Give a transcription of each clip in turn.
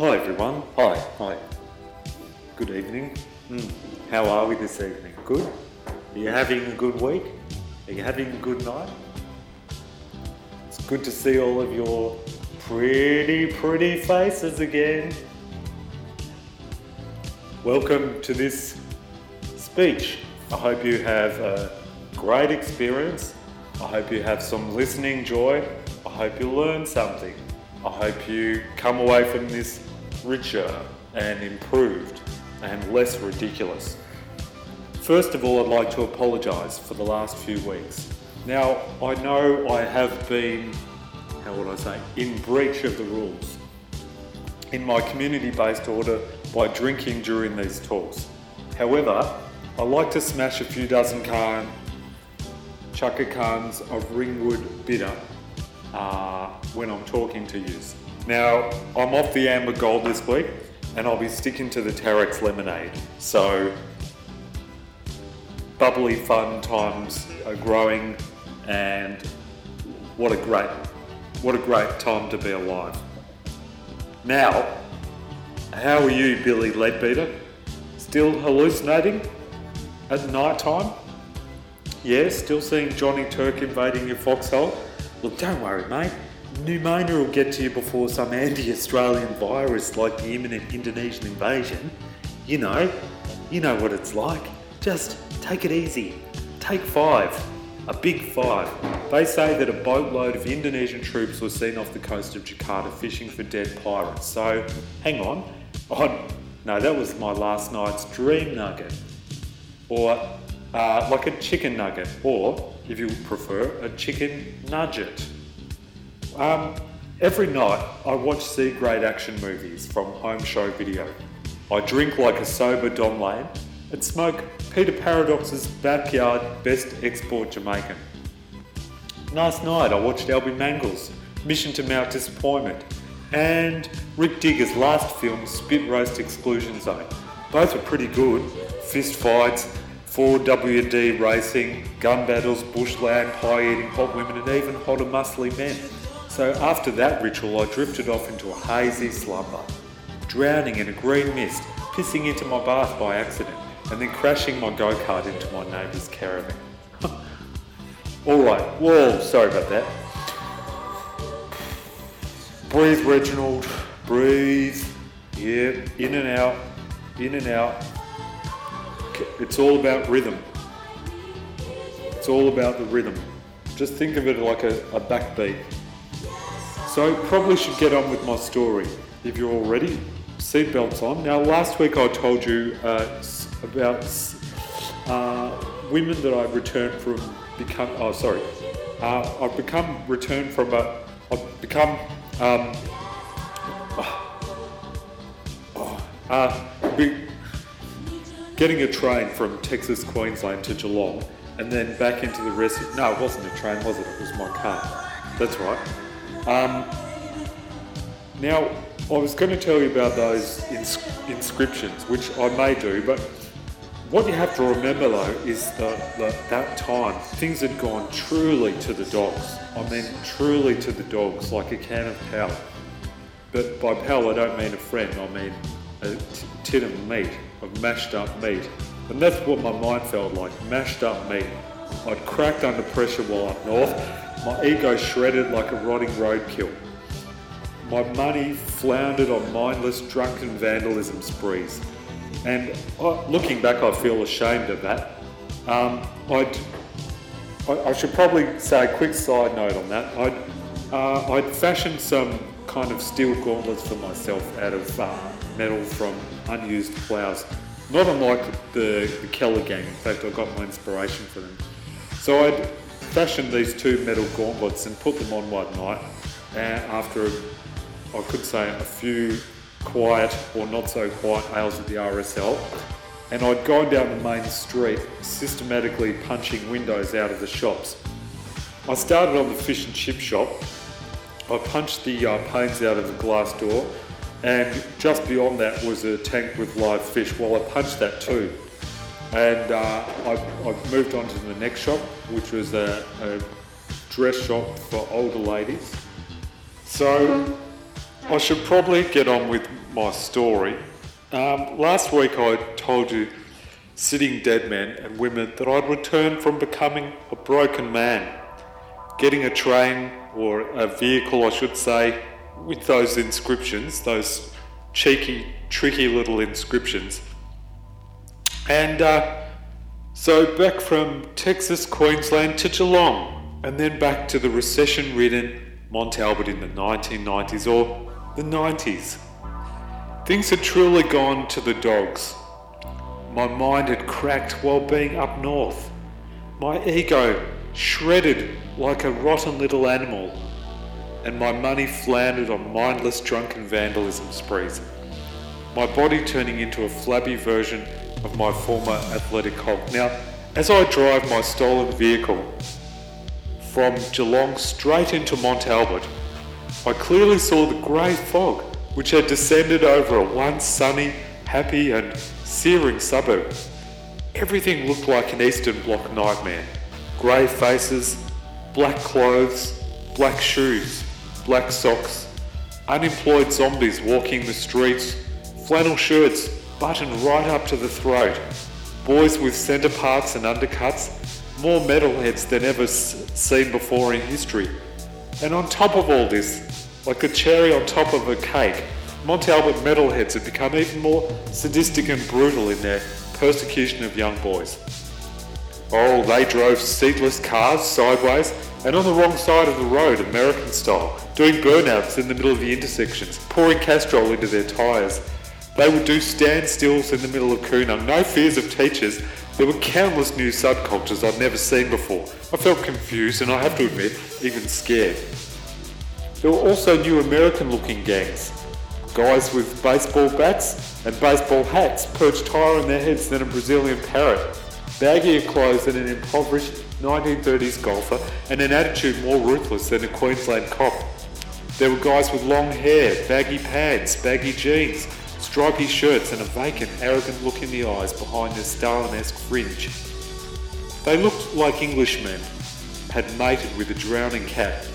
Hi everyone. Hi. Hi. Good evening. Mm. How are we this evening? Good? Are you having a good week? Are you having a good night? It's good to see all of your pretty, pretty faces again. Welcome to this speech. I hope you have a great experience. I hope you have some listening joy. I hope you learn something. I hope you come away from this richer and improved and less ridiculous. First of all, I'd like to apologise for the last few weeks. Now, I know I have been, how would I say, in breach of the rules in my community based order by drinking during these talks. However, I like to smash a few dozen can, chukka cans of Ringwood bitter uh, when I'm talking to you. Now, I'm off the Amber Gold this week and I'll be sticking to the Tarax Lemonade. So, bubbly fun times are growing and what a great, what a great time to be alive. Now, how are you, Billy Leadbeater? Still hallucinating at night time? Yeah, still seeing Johnny Turk invading your foxhole? Look, don't worry, mate. Pneumonia will get to you before some anti-Australian virus like the imminent Indonesian invasion. You know, you know what it's like. Just take it easy. Take five. A big five. They say that a boatload of Indonesian troops were seen off the coast of Jakarta fishing for dead pirates. So, hang on. Oh, no, that was my last night's dream nugget. Or uh, like a chicken nugget. Or, if you prefer, a chicken nugget. Um, every night I watch C grade action movies from Home Show Video. I drink like a sober Don Lane and smoke Peter Paradox's backyard best export Jamaican. Last night I watched Alby Mangels, Mission to Mount Disappointment, and Rick Digger's last film, Spit Roast Exclusion Zone. Both were pretty good. Fist fights, 4WD racing, gun battles, bushland, pie eating hot women, and even hotter muscly men. So after that ritual, I drifted off into a hazy slumber, drowning in a green mist, pissing into my bath by accident, and then crashing my go kart into my neighbour's caravan. Alright, whoa, sorry about that. Breathe, Reginald, breathe. Yeah, in and out, in and out. It's all about rhythm. It's all about the rhythm. Just think of it like a, a backbeat. So I probably should get on with my story. If you're all ready, seatbelts on. Now, last week I told you uh, about uh, women that I've returned from become. Oh, sorry. Uh, I've become returned from a. I've become. Um, oh, uh, be, getting a train from Texas, Queensland to Geelong, and then back into the rest. No, it wasn't a train, was it? It was my car. That's right. Um, now, I was going to tell you about those ins- inscriptions, which I may do, but what you have to remember though is that that time things had gone truly to the dogs. I mean, truly to the dogs, like a can of pal. But by pal, I don't mean a friend, I mean a t- tin of meat, of mashed up meat. And that's what my mind felt like mashed up meat. I'd cracked under pressure while up north. My ego shredded like a rotting roadkill. My money floundered on mindless drunken vandalism sprees. And uh, looking back, I feel ashamed of that. Um, I'd, I, I should probably say a quick side note on that. I'd, uh, I'd fashioned some kind of steel gauntlets for myself out of uh, metal from unused ploughs. Not unlike the, the Kelly gang, in fact, I got my inspiration for them. So I'd fashioned these two metal gauntlets and put them on one night uh, after, I could say, a few quiet or not so quiet ales at the RSL. And I'd gone down the main street, systematically punching windows out of the shops. I started on the fish and chip shop. I punched the uh, panes out of the glass door, and just beyond that was a tank with live fish. Well, I punched that too. And uh, I, I moved on to the next shop, which was a, a dress shop for older ladies. So I should probably get on with my story. Um, last week I told you, sitting dead men and women, that I'd returned from becoming a broken man, getting a train or a vehicle, I should say, with those inscriptions, those cheeky, tricky little inscriptions. And uh, so back from Texas, Queensland to Geelong, and then back to the recession ridden Mont Albert in the 1990s or the 90s. Things had truly gone to the dogs. My mind had cracked while being up north. My ego shredded like a rotten little animal, and my money floundered on mindless drunken vandalism sprees. My body turning into a flabby version of my former athletic hulk. Now, as I drive my stolen vehicle from Geelong straight into Mont Albert, I clearly saw the grey fog which had descended over a once sunny, happy, and searing suburb. Everything looked like an Eastern Bloc nightmare grey faces, black clothes, black shoes, black socks, unemployed zombies walking the streets, flannel shirts buttoned right up to the throat, boys with centre parts and undercuts, more metalheads than ever seen before in history. And on top of all this, like a cherry on top of a cake, Mont Albert metalheads have become even more sadistic and brutal in their persecution of young boys. Oh, they drove seatless cars sideways and on the wrong side of the road, American style, doing burnouts in the middle of the intersections, pouring castrol into their tyres. They would do standstills in the middle of Koonung, no fears of teachers. There were countless new subcultures I'd never seen before. I felt confused and I have to admit, even scared. There were also new American looking gangs. Guys with baseball bats and baseball hats perched higher on their heads than a Brazilian parrot. Baggier clothes than an impoverished 1930s golfer and an attitude more ruthless than a Queensland cop. There were guys with long hair, baggy pants, baggy jeans, stripy shirts and a vacant, arrogant look in the eyes behind their Stalin-esque fringe. They looked like Englishmen had mated with a drowning cat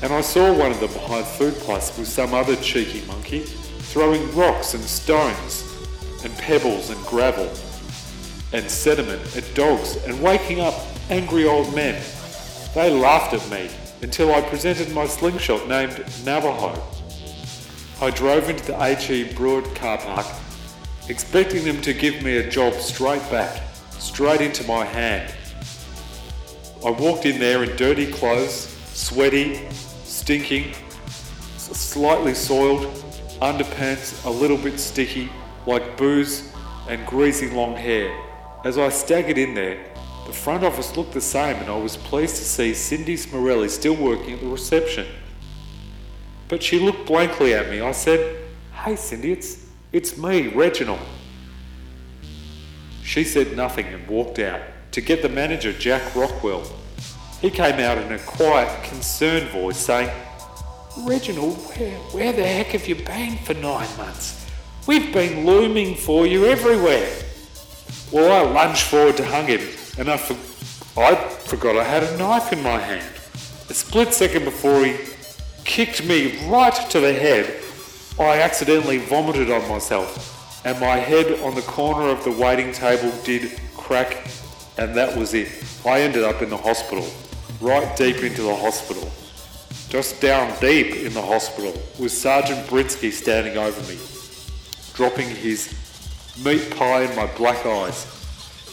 and I saw one of them behind Food Plus with some other cheeky monkey, throwing rocks and stones, and pebbles and gravel, and sediment at dogs, and waking up angry old men. They laughed at me until I presented my slingshot named Navajo. I drove into the HE Broad car park, expecting them to give me a job straight back, straight into my hand. I walked in there in dirty clothes, sweaty, stinking, slightly soiled, underpants a little bit sticky, like booze and greasy long hair. As I staggered in there, the front office looked the same, and I was pleased to see Cindy Smorelli still working at the reception. But she looked blankly at me. I said, Hey Cindy, it's, it's me, Reginald. She said nothing and walked out to get the manager, Jack Rockwell. He came out in a quiet, concerned voice saying, Reginald, where, where the heck have you been for nine months? We've been looming for you everywhere. Well, I lunged forward to hug him, and I, for- I forgot I had a knife in my hand. A split second before he kicked me right to the head, I accidentally vomited on myself, and my head on the corner of the waiting table did crack, and that was it. I ended up in the hospital right deep into the hospital. Just down deep in the hospital was Sergeant Britsky standing over me, dropping his meat pie in my black eyes.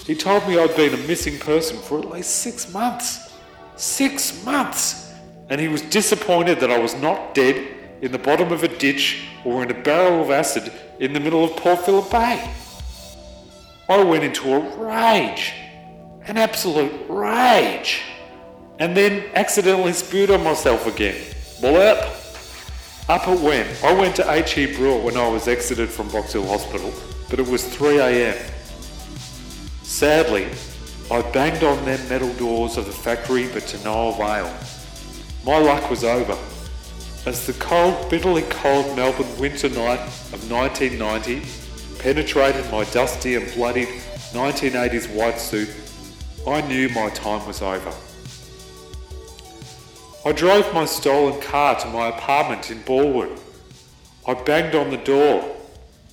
He told me I'd been a missing person for at least six months. Six months! And he was disappointed that I was not dead in the bottom of a ditch or in a barrel of acid in the middle of Port Phillip Bay. I went into a rage, an absolute rage and then accidentally spewed on myself again. Blip! Up it went. I went to H.E. Brewer when I was exited from Box Hill Hospital, but it was 3am. Sadly, I banged on them metal doors of the factory, but to no avail. My luck was over. As the cold, bitterly cold Melbourne winter night of 1990 penetrated my dusty and bloodied 1980s white suit, I knew my time was over. I drove my stolen car to my apartment in Ballwood. I banged on the door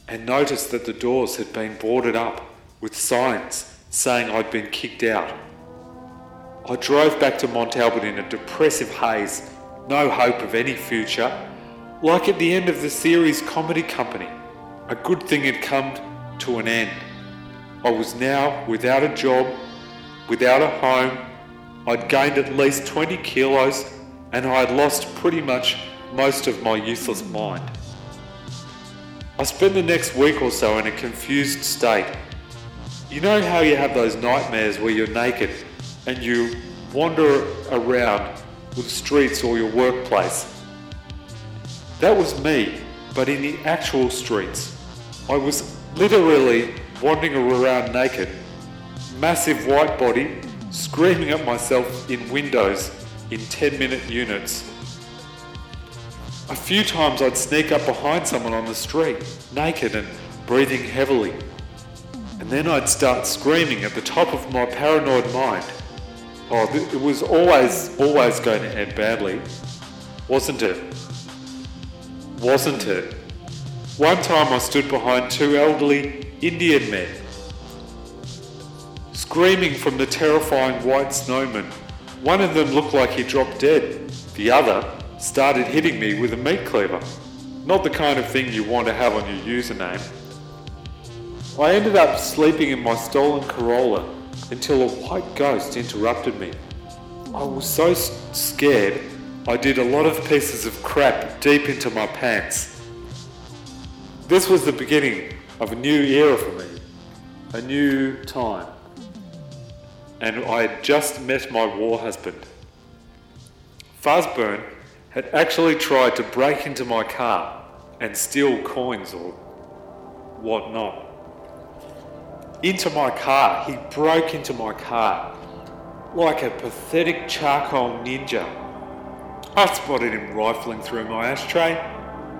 and noticed that the doors had been boarded up with signs saying I'd been kicked out. I drove back to Mont Albert in a depressive haze, no hope of any future, like at the end of the series Comedy Company. A good thing had come to an end. I was now without a job, without a home. I'd gained at least 20 kilos and I had lost pretty much most of my useless mind. I spent the next week or so in a confused state. You know how you have those nightmares where you're naked and you wander around the streets or your workplace? That was me, but in the actual streets. I was literally wandering around naked, massive white body, screaming at myself in windows in 10 minute units. A few times I'd sneak up behind someone on the street, naked and breathing heavily. And then I'd start screaming at the top of my paranoid mind. Oh, it was always, always going to end badly, wasn't it? Wasn't it? One time I stood behind two elderly Indian men, screaming from the terrifying white snowman. One of them looked like he dropped dead. The other started hitting me with a meat cleaver. Not the kind of thing you want to have on your username. I ended up sleeping in my stolen Corolla until a white ghost interrupted me. I was so scared, I did a lot of pieces of crap deep into my pants. This was the beginning of a new era for me, a new time. And I had just met my war husband. Fuzzburn had actually tried to break into my car and steal coins or whatnot. Into my car, he broke into my car like a pathetic charcoal ninja. I spotted him rifling through my ashtray.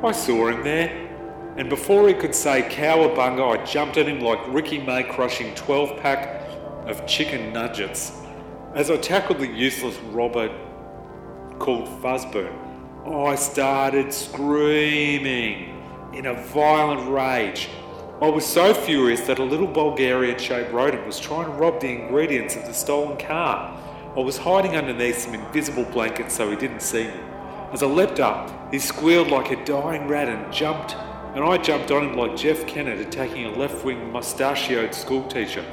I saw him there, and before he could say cowabunga, I jumped at him like Ricky May crushing 12 pack of chicken nuggets. As I tackled the useless robber called Fuzzburn, I started screaming in a violent rage. I was so furious that a little Bulgarian shaped rodent was trying to rob the ingredients of the stolen car. I was hiding underneath some invisible blankets so he didn't see me. As I leapt up, he squealed like a dying rat and jumped, and I jumped on him like Jeff Kennett attacking a left wing mustachioed schoolteacher.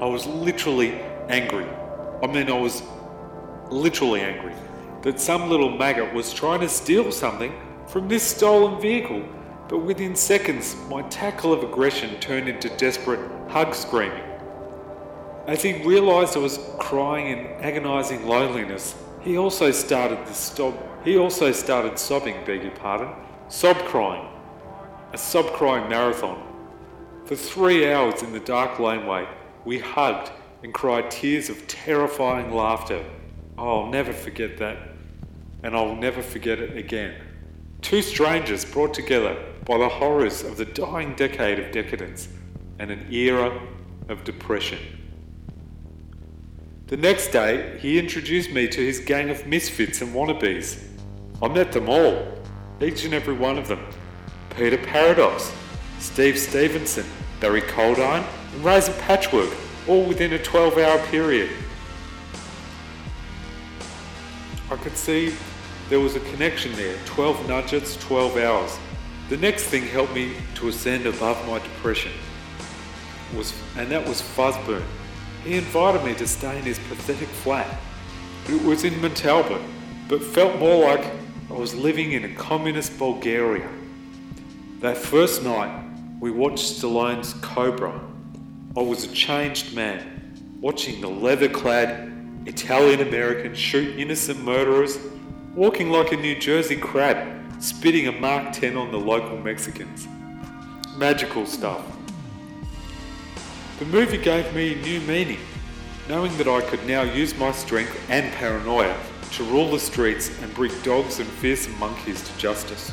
I was literally angry. I mean, I was literally angry that some little maggot was trying to steal something from this stolen vehicle but within seconds, my tackle of aggression turned into desperate hug screaming. As he realised I was crying in agonising loneliness, he also started to stop. He also started sobbing, beg your pardon, sob crying, a sob crying marathon. For three hours in the dark laneway, we hugged and cried tears of terrifying laughter. Oh, I'll never forget that, and I'll never forget it again. Two strangers brought together by the horrors of the dying decade of decadence and an era of depression. The next day, he introduced me to his gang of misfits and wannabes. I met them all, each and every one of them Peter Paradox, Steve Stevenson, Barry Coldine, and Razor Patchwork, all within a 12 hour period. I could see there was a connection there 12 nudgets, 12 hours. The next thing helped me to ascend above my depression, was, and that was Fuzzburn. He invited me to stay in his pathetic flat. It was in Montalban, but felt more like I was living in a communist Bulgaria. That first night, we watched Stallone's Cobra. I was a changed man, watching the leather clad Italian American shoot innocent murderers, walking like a New Jersey crab spitting a Mark 10 on the local Mexicans. Magical stuff. The movie gave me new meaning, knowing that I could now use my strength and paranoia to rule the streets and bring dogs and fearsome monkeys to justice.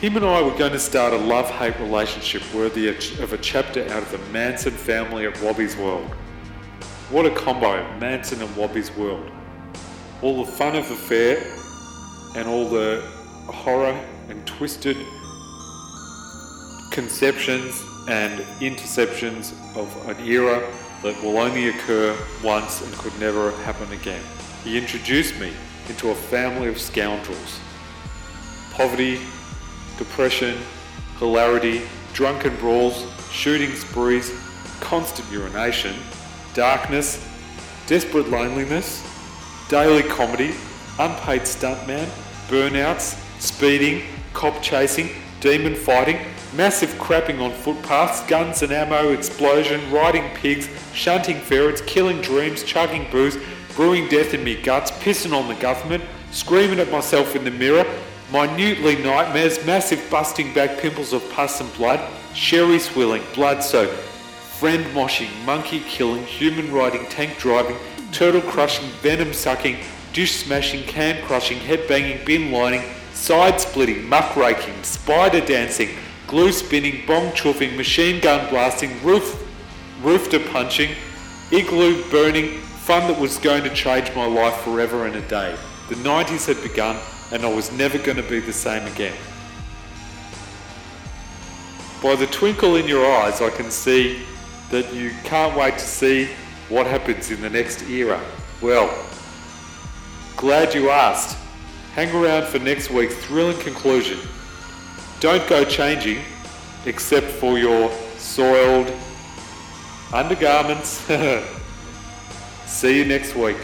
Him and I were going to start a love hate relationship worthy of a chapter out of the Manson family at Wobbies World. What a combo, Manson and Wobbies World. All the fun of the fair and all the horror and twisted conceptions and interceptions of an era that will only occur once and could never happen again. He introduced me into a family of scoundrels. Poverty, depression, hilarity, drunken brawls, shooting sprees, constant urination, darkness, desperate loneliness, daily comedy, unpaid stuntman, burnouts, speeding, cop chasing, demon fighting, massive crapping on footpaths, guns and ammo, explosion, riding pigs, shunting ferrets, killing dreams, chugging booze, brewing death in me guts, pissing on the government, screaming at myself in the mirror, minutely nightmares, massive busting back pimples of pus and blood, sherry swilling, blood soaked, friend moshing, monkey killing, human riding, tank driving, turtle crushing, venom sucking, dish smashing, can crushing, head banging, bin lining, side splitting, muck raking, spider dancing, glue spinning, bong chuffing, machine gun blasting, roof, rooster punching, igloo burning, fun that was going to change my life forever in a day. The 90s had begun and I was never going to be the same again. By the twinkle in your eyes, I can see that you can't wait to see what happens in the next era. Well, glad you asked. Hang around for next week's thrilling conclusion. Don't go changing except for your soiled undergarments. See you next week.